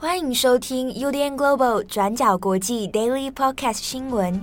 欢迎收听 UDN Global 转角国际 Daily Podcast 新闻。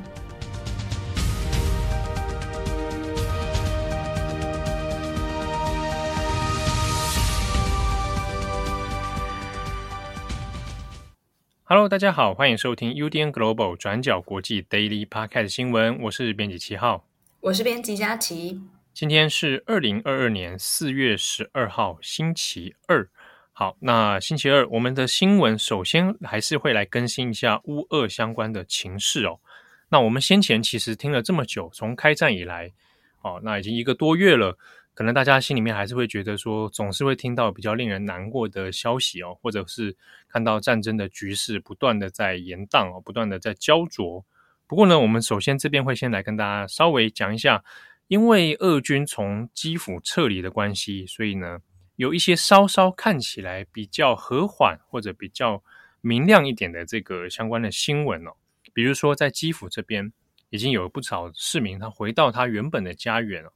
Hello，大家好，欢迎收听 UDN Global 转角国际 Daily Podcast 新闻。我是编辑七号，我是编辑佳琪。今天是二零二二年四月十二号，星期二。好，那星期二我们的新闻首先还是会来更新一下乌俄相关的情势哦。那我们先前其实听了这么久，从开战以来，哦，那已经一个多月了，可能大家心里面还是会觉得说，总是会听到比较令人难过的消息哦，或者是看到战争的局势不断的在延宕哦，不断的在焦灼。不过呢，我们首先这边会先来跟大家稍微讲一下。因为俄军从基辅撤离的关系，所以呢，有一些稍稍看起来比较和缓或者比较明亮一点的这个相关的新闻哦。比如说，在基辅这边，已经有不少市民他回到他原本的家园了。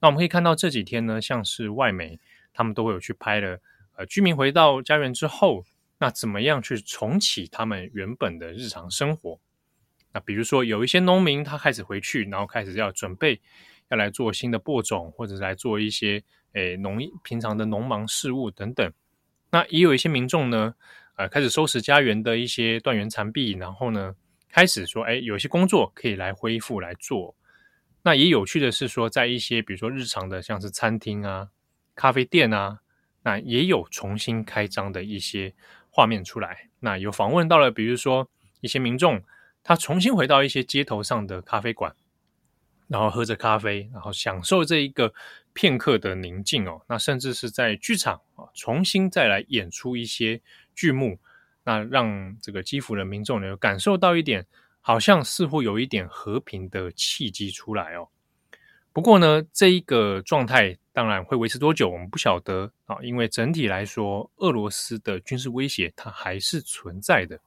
那我们可以看到这几天呢，像是外媒他们都会有去拍了，呃，居民回到家园之后，那怎么样去重启他们原本的日常生活？那比如说，有一些农民他开始回去，然后开始要准备。要来做新的播种，或者来做一些诶农平常的农忙事务等等。那也有一些民众呢，呃，开始收拾家园的一些断垣残壁，然后呢，开始说，诶，有些工作可以来恢复来做。那也有趣的是说，在一些比如说日常的，像是餐厅啊、咖啡店啊，那也有重新开张的一些画面出来。那有访问到了，比如说一些民众，他重新回到一些街头上的咖啡馆。然后喝着咖啡，然后享受这一个片刻的宁静哦。那甚至是在剧场啊，重新再来演出一些剧目，那让这个基辅的民众呢，有感受到一点，好像似乎有一点和平的契机出来哦。不过呢，这一个状态当然会维持多久，我们不晓得啊。因为整体来说，俄罗斯的军事威胁它还是存在的，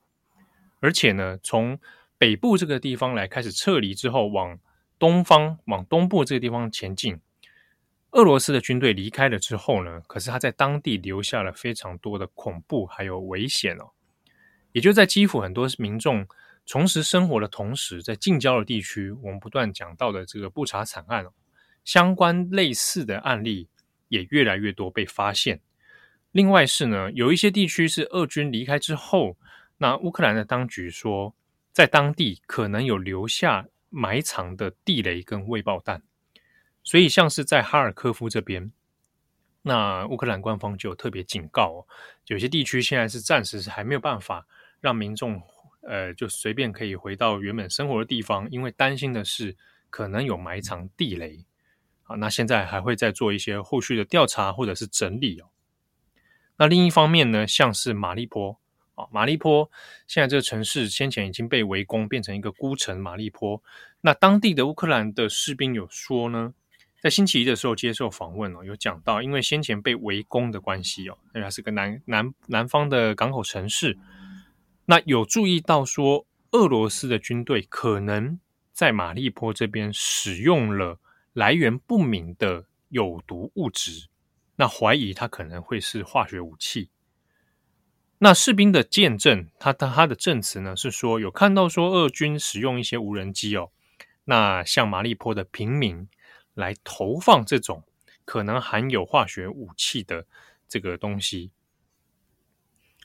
而且呢，从北部这个地方来开始撤离之后，往东方往东部这个地方前进，俄罗斯的军队离开了之后呢，可是他在当地留下了非常多的恐怖还有危险哦。也就在基辅很多民众重拾生活的同时，在近郊的地区，我们不断讲到的这个布查惨案哦，相关类似的案例也越来越多被发现。另外是呢，有一些地区是俄军离开之后，那乌克兰的当局说，在当地可能有留下。埋藏的地雷跟未爆弹，所以像是在哈尔科夫这边，那乌克兰官方就特别警告哦，有些地区现在是暂时是还没有办法让民众呃就随便可以回到原本生活的地方，因为担心的是可能有埋藏地雷。好，那现在还会再做一些后续的调查或者是整理哦。那另一方面呢，像是马利波。啊，马利坡现在这个城市先前已经被围攻，变成一个孤城。马利坡，那当地的乌克兰的士兵有说呢，在星期一的时候接受访问哦，有讲到，因为先前被围攻的关系哦，那它是个南南南方的港口城市，那有注意到说，俄罗斯的军队可能在马利坡这边使用了来源不明的有毒物质，那怀疑它可能会是化学武器。那士兵的见证，他他他的证词呢是说，有看到说俄军使用一些无人机哦，那向马利坡的平民来投放这种可能含有化学武器的这个东西。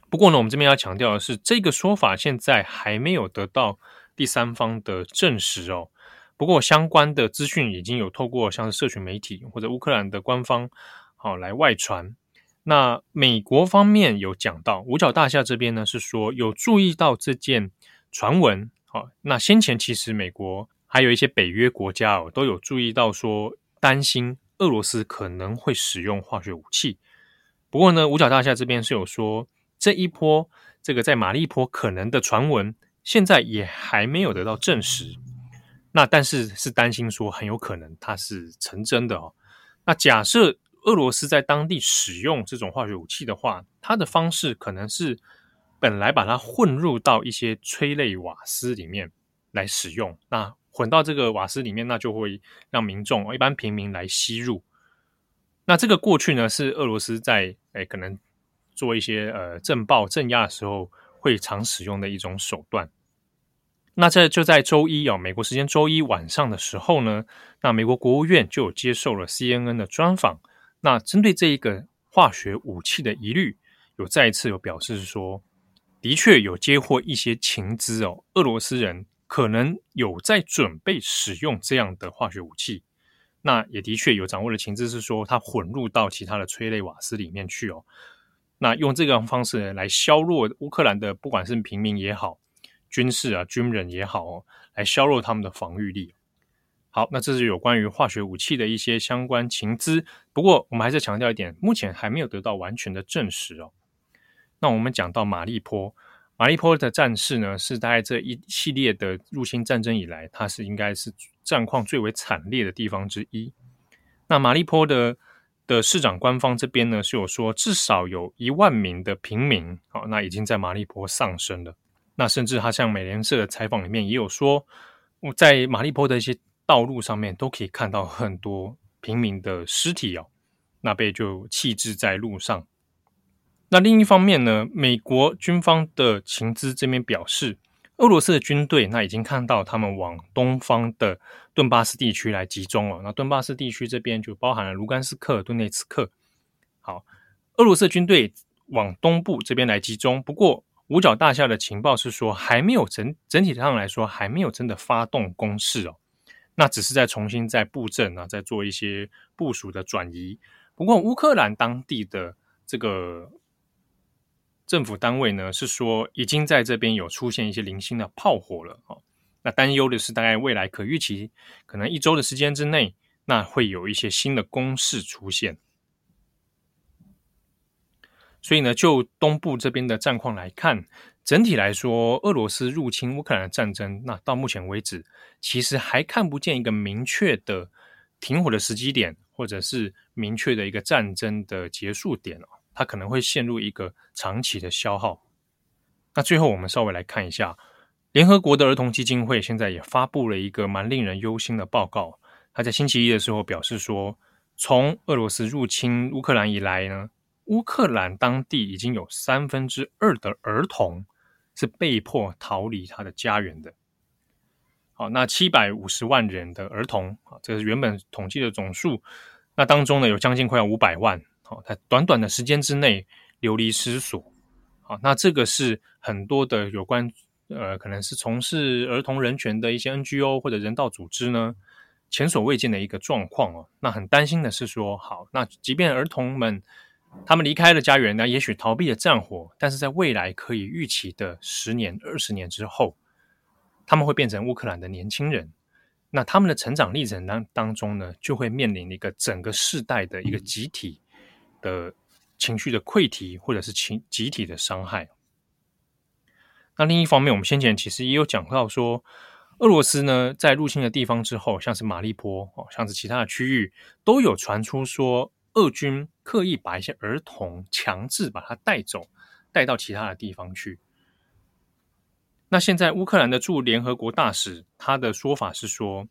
不过呢，我们这边要强调的是，这个说法现在还没有得到第三方的证实哦。不过相关的资讯已经有透过像是社群媒体或者乌克兰的官方好来外传。那美国方面有讲到，五角大厦这边呢是说有注意到这件传闻，好，那先前其实美国还有一些北约国家哦都有注意到说担心俄罗斯可能会使用化学武器。不过呢，五角大厦这边是有说这一波这个在马利坡可能的传闻，现在也还没有得到证实。那但是是担心说很有可能它是成真的哦。那假设。俄罗斯在当地使用这种化学武器的话，它的方式可能是本来把它混入到一些催泪瓦斯里面来使用。那混到这个瓦斯里面，那就会让民众一般平民来吸入。那这个过去呢，是俄罗斯在诶可能做一些呃震爆镇压的时候会常使用的一种手段。那这就在周一啊，美国时间周一晚上的时候呢，那美国国务院就有接受了 CNN 的专访。那针对这一个化学武器的疑虑，有再一次有表示说，的确有接获一些情资哦，俄罗斯人可能有在准备使用这样的化学武器。那也的确有掌握的情资是说，它混入到其他的催泪瓦斯里面去哦。那用这个方式来削弱乌克兰的，不管是平民也好。军事啊，军人也好哦，来削弱他们的防御力。好，那这是有关于化学武器的一些相关情资。不过，我们还是强调一点，目前还没有得到完全的证实哦。那我们讲到马利坡，马利坡的战事呢，是大概这一系列的入侵战争以来，它是应该是战况最为惨烈的地方之一。那马利坡的的市长官方这边呢，是有说至少有一万名的平民，好，那已经在马利坡丧生了。那甚至他像美联社的采访里面也有说，我在马利坡的一些道路上面都可以看到很多平民的尸体哦，那被就弃置在路上。那另一方面呢，美国军方的情资这边表示，俄罗斯的军队那已经看到他们往东方的顿巴斯地区来集中了。那顿巴斯地区这边就包含了卢甘斯克、顿内茨克。好，俄罗斯军队往东部这边来集中，不过。五角大厦的情报是说，还没有整整体上来说，还没有真的发动攻势哦。那只是在重新在布阵啊，在做一些部署的转移。不过，乌克兰当地的这个政府单位呢，是说已经在这边有出现一些零星的炮火了哦。那担忧的是，大概未来可预期，可能一周的时间之内，那会有一些新的攻势出现。所以呢，就东部这边的战况来看，整体来说，俄罗斯入侵乌克兰的战争，那到目前为止，其实还看不见一个明确的停火的时机点，或者是明确的一个战争的结束点哦。它可能会陷入一个长期的消耗。那最后，我们稍微来看一下，联合国的儿童基金会现在也发布了一个蛮令人忧心的报告。他在星期一的时候表示说，从俄罗斯入侵乌克兰以来呢，乌克兰当地已经有三分之二的儿童是被迫逃离他的家园的。好，那七百五十万人的儿童啊，这是原本统计的总数。那当中呢，有将近快要五百万，好，在短短的时间之内流离失所。好，那这个是很多的有关呃，可能是从事儿童人权的一些 NGO 或者人道组织呢，前所未见的一个状况哦。那很担心的是说，好，那即便儿童们。他们离开了家园呢，也许逃避了战火，但是在未来可以预期的十年、二十年之后，他们会变成乌克兰的年轻人。那他们的成长历程当当中呢，就会面临一个整个世代的一个集体的情绪的溃堤，或者是情集体的伤害。那另一方面，我们先前其实也有讲到说，俄罗斯呢在入侵的地方之后，像是马利坡哦，像是其他的区域，都有传出说。俄军刻意把一些儿童强制把他带走，带到其他的地方去。那现在乌克兰的驻联合国大使，他的说法是说，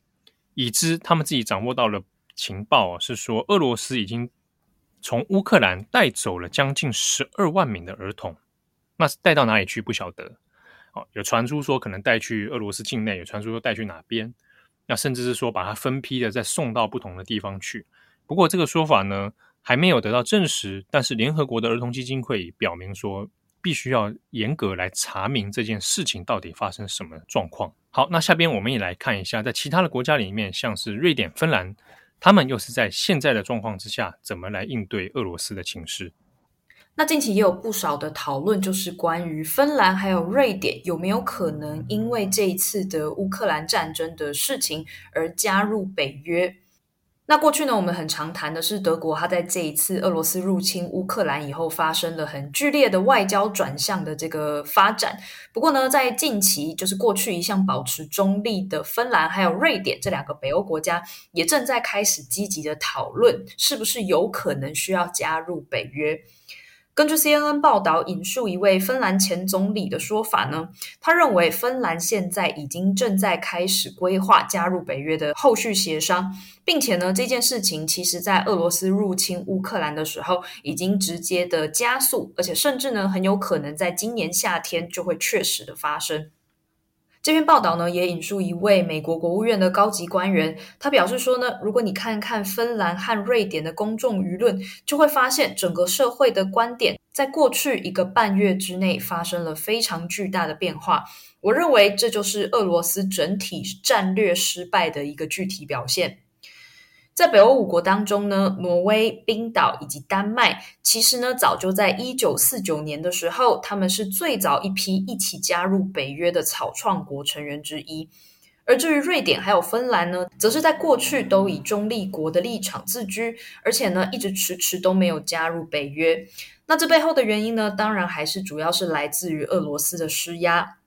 已知他们自己掌握到了情报，是说俄罗斯已经从乌克兰带走了将近十二万名的儿童。那带到哪里去不晓得。哦，有传出说可能带去俄罗斯境内，有传出说带去哪边。那甚至是说把它分批的再送到不同的地方去。不过这个说法呢，还没有得到证实。但是联合国的儿童基金会表明说，必须要严格来查明这件事情到底发生什么状况。好，那下边我们也来看一下，在其他的国家里面，像是瑞典、芬兰，他们又是在现在的状况之下，怎么来应对俄罗斯的情势？那近期也有不少的讨论，就是关于芬兰还有瑞典有没有可能因为这一次的乌克兰战争的事情而加入北约。那过去呢，我们很常谈的是德国，它在这一次俄罗斯入侵乌克兰以后，发生了很剧烈的外交转向的这个发展。不过呢，在近期，就是过去一向保持中立的芬兰还有瑞典这两个北欧国家，也正在开始积极的讨论，是不是有可能需要加入北约。根据 CNN 报道，引述一位芬兰前总理的说法呢，他认为芬兰现在已经正在开始规划加入北约的后续协商，并且呢，这件事情其实在俄罗斯入侵乌克兰的时候已经直接的加速，而且甚至呢，很有可能在今年夏天就会确实的发生。这篇报道呢，也引述一位美国国务院的高级官员，他表示说呢，如果你看看芬兰和瑞典的公众舆论，就会发现整个社会的观点在过去一个半月之内发生了非常巨大的变化。我认为这就是俄罗斯整体战略失败的一个具体表现。在北欧五国当中呢，挪威、冰岛以及丹麦，其实呢，早就在一九四九年的时候，他们是最早一批一起加入北约的草创国成员之一。而至于瑞典还有芬兰呢，则是在过去都以中立国的立场自居，而且呢，一直迟迟都没有加入北约。那这背后的原因呢，当然还是主要是来自于俄罗斯的施压。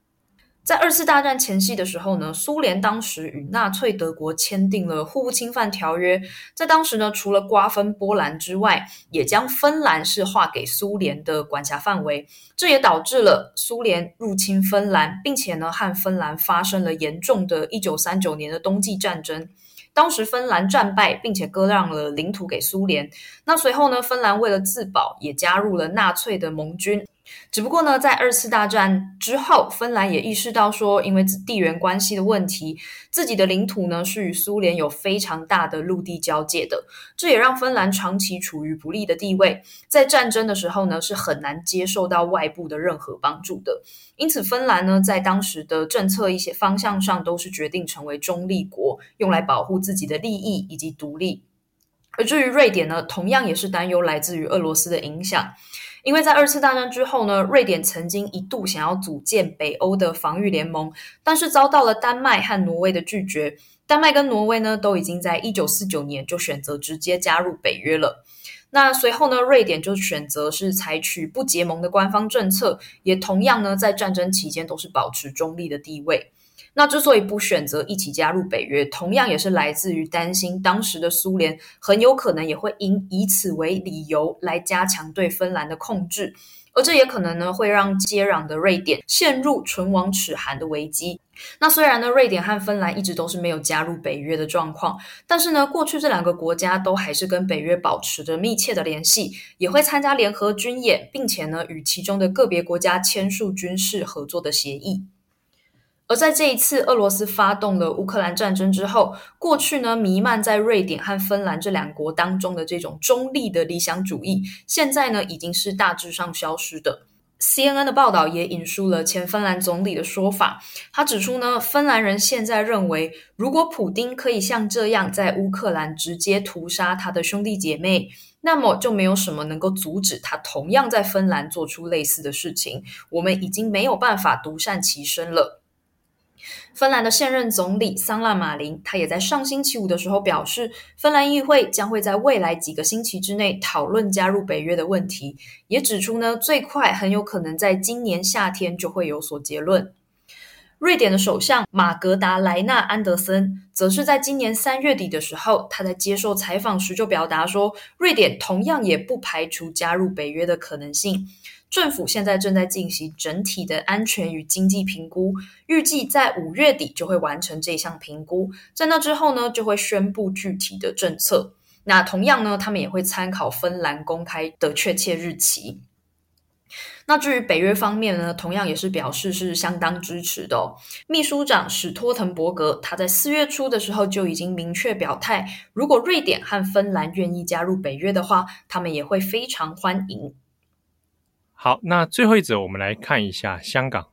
在二次大战前夕的时候呢，苏联当时与纳粹德国签订了互不侵犯条约。在当时呢，除了瓜分波兰之外，也将芬兰是划给苏联的管辖范围。这也导致了苏联入侵芬兰，并且呢，和芬兰发生了严重的一九三九年的冬季战争。当时芬兰战败，并且割让了领土给苏联。那随后呢，芬兰为了自保，也加入了纳粹的盟军。只不过呢，在二次大战之后，芬兰也意识到说，因为地缘关系的问题，自己的领土呢是与苏联有非常大的陆地交界的，这也让芬兰长期处于不利的地位，在战争的时候呢是很难接受到外部的任何帮助的。因此，芬兰呢在当时的政策一些方向上都是决定成为中立国，用来保护自己的利益以及独立。而至于瑞典呢，同样也是担忧来自于俄罗斯的影响。因为在二次大战之后呢，瑞典曾经一度想要组建北欧的防御联盟，但是遭到了丹麦和挪威的拒绝。丹麦跟挪威呢，都已经在一九四九年就选择直接加入北约了。那随后呢，瑞典就选择是采取不结盟的官方政策，也同样呢，在战争期间都是保持中立的地位。那之所以不选择一起加入北约，同样也是来自于担心当时的苏联很有可能也会因以此为理由来加强对芬兰的控制，而这也可能呢会让接壤的瑞典陷入唇亡齿寒的危机。那虽然呢，瑞典和芬兰一直都是没有加入北约的状况，但是呢，过去这两个国家都还是跟北约保持着密切的联系，也会参加联合军演，并且呢与其中的个别国家签署军事合作的协议。而在这一次俄罗斯发动了乌克兰战争之后，过去呢弥漫在瑞典和芬兰这两国当中的这种中立的理想主义，现在呢已经是大致上消失的。CNN 的报道也引述了前芬兰总理的说法，他指出呢，芬兰人现在认为，如果普丁可以像这样在乌克兰直接屠杀他的兄弟姐妹，那么就没有什么能够阻止他同样在芬兰做出类似的事情。我们已经没有办法独善其身了。芬兰的现任总理桑拉马林，他也在上星期五的时候表示，芬兰议会将会在未来几个星期之内讨论加入北约的问题，也指出呢，最快很有可能在今年夏天就会有所结论。瑞典的首相玛格达莱纳·安德森，则是在今年三月底的时候，他在接受采访时就表达说，瑞典同样也不排除加入北约的可能性。政府现在正在进行整体的安全与经济评估，预计在五月底就会完成这项评估。在那之后呢，就会宣布具体的政策。那同样呢，他们也会参考芬兰公开的确切日期。那至于北约方面呢，同样也是表示是相当支持的。秘书长史托滕伯格他在四月初的时候就已经明确表态，如果瑞典和芬兰愿意加入北约的话，他们也会非常欢迎。好，那最后一则，我们来看一下香港。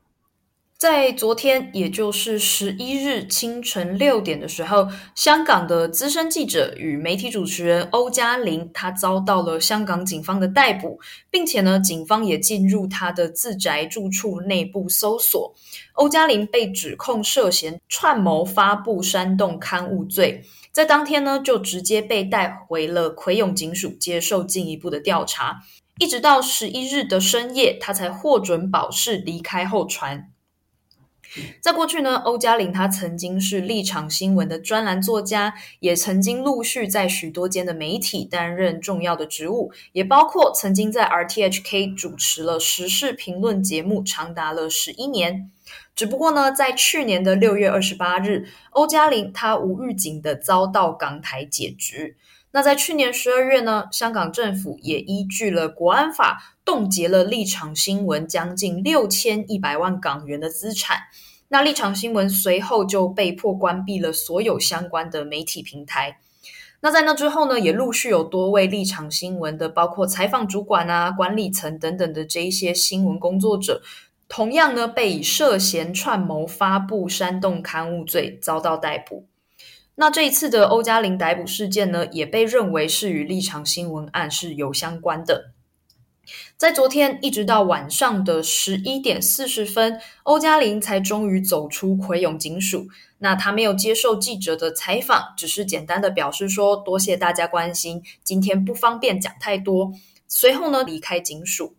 在昨天，也就是十一日清晨六点的时候，香港的资深记者与媒体主持人欧嘉玲，她遭到了香港警方的逮捕，并且呢，警方也进入她的自宅住处内部搜索。欧嘉玲被指控涉嫌串谋发布煽动刊物罪，在当天呢，就直接被带回了葵涌警署接受进一步的调查。一直到十一日的深夜，他才获准保释离开后传。在过去呢，欧嘉玲她曾经是立场新闻的专栏作家，也曾经陆续在许多间的媒体担任重要的职务，也包括曾经在 RTHK 主持了时事评论节目，长达了十一年。只不过呢，在去年的六月二十八日，欧嘉玲她无预警的遭到港台解职。那在去年十二月呢，香港政府也依据了国安法，冻结了立场新闻将近六千一百万港元的资产。那立场新闻随后就被迫关闭了所有相关的媒体平台。那在那之后呢，也陆续有多位立场新闻的，包括采访主管啊、管理层等等的这一些新闻工作者，同样呢，被以涉嫌串谋发布煽动刊物罪遭到逮捕。那这一次的欧嘉玲逮捕事件呢，也被认为是与立场新闻案是有相关的。在昨天一直到晚上的十一点四十分，欧嘉玲才终于走出葵涌警署。那她没有接受记者的采访，只是简单的表示说：“多谢大家关心，今天不方便讲太多。”随后呢，离开警署。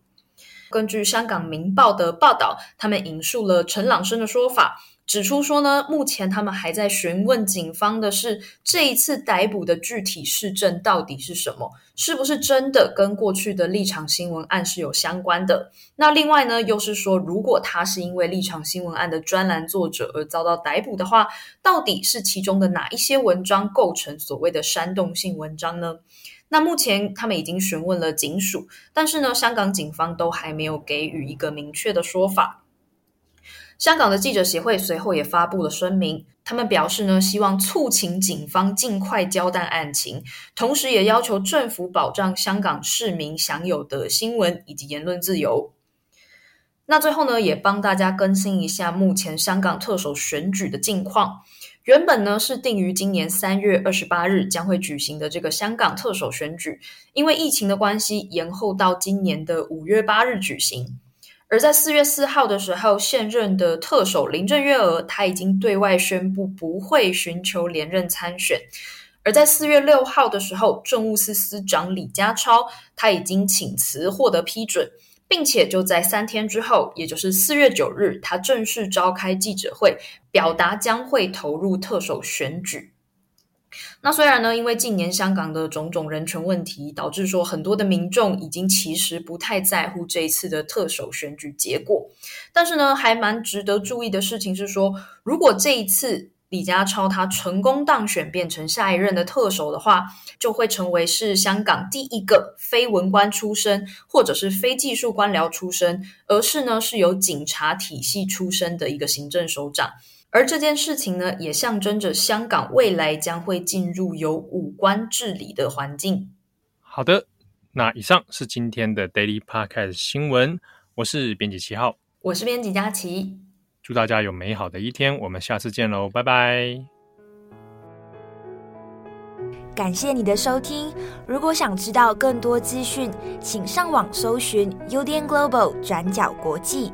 根据香港《明报》的报道，他们引述了陈朗生的说法。指出说呢，目前他们还在询问警方的是这一次逮捕的具体事证到底是什么，是不是真的跟过去的立场新闻案是有相关的？那另外呢，又是说，如果他是因为立场新闻案的专栏作者而遭到逮捕的话，到底是其中的哪一些文章构成所谓的煽动性文章呢？那目前他们已经询问了警署，但是呢，香港警方都还没有给予一个明确的说法。香港的记者协会随后也发布了声明，他们表示呢，希望促请警方尽快交代案情，同时也要求政府保障香港市民享有的新闻以及言论自由。那最后呢，也帮大家更新一下目前香港特首选举的近况。原本呢是定于今年三月二十八日将会举行的这个香港特首选举，因为疫情的关系，延后到今年的五月八日举行。而在四月四号的时候，现任的特首林郑月娥，他已经对外宣布不会寻求连任参选。而在四月六号的时候，政务司司长李家超，他已经请辞获得批准，并且就在三天之后，也就是四月九日，他正式召开记者会，表达将会投入特首选举。那虽然呢，因为近年香港的种种人权问题，导致说很多的民众已经其实不太在乎这一次的特首选举结果，但是呢，还蛮值得注意的事情是说，如果这一次李家超他成功当选，变成下一任的特首的话，就会成为是香港第一个非文官出身，或者是非技术官僚出身，而是呢是由警察体系出身的一个行政首长。而这件事情呢，也象征着香港未来将会进入由五官治理的环境。好的，那以上是今天的 Daily Podcast 新闻，我是编辑七号，我是编辑佳琪，祝大家有美好的一天，我们下次见喽，拜拜。感谢你的收听，如果想知道更多资讯，请上网搜寻 UDN Global 转角国际。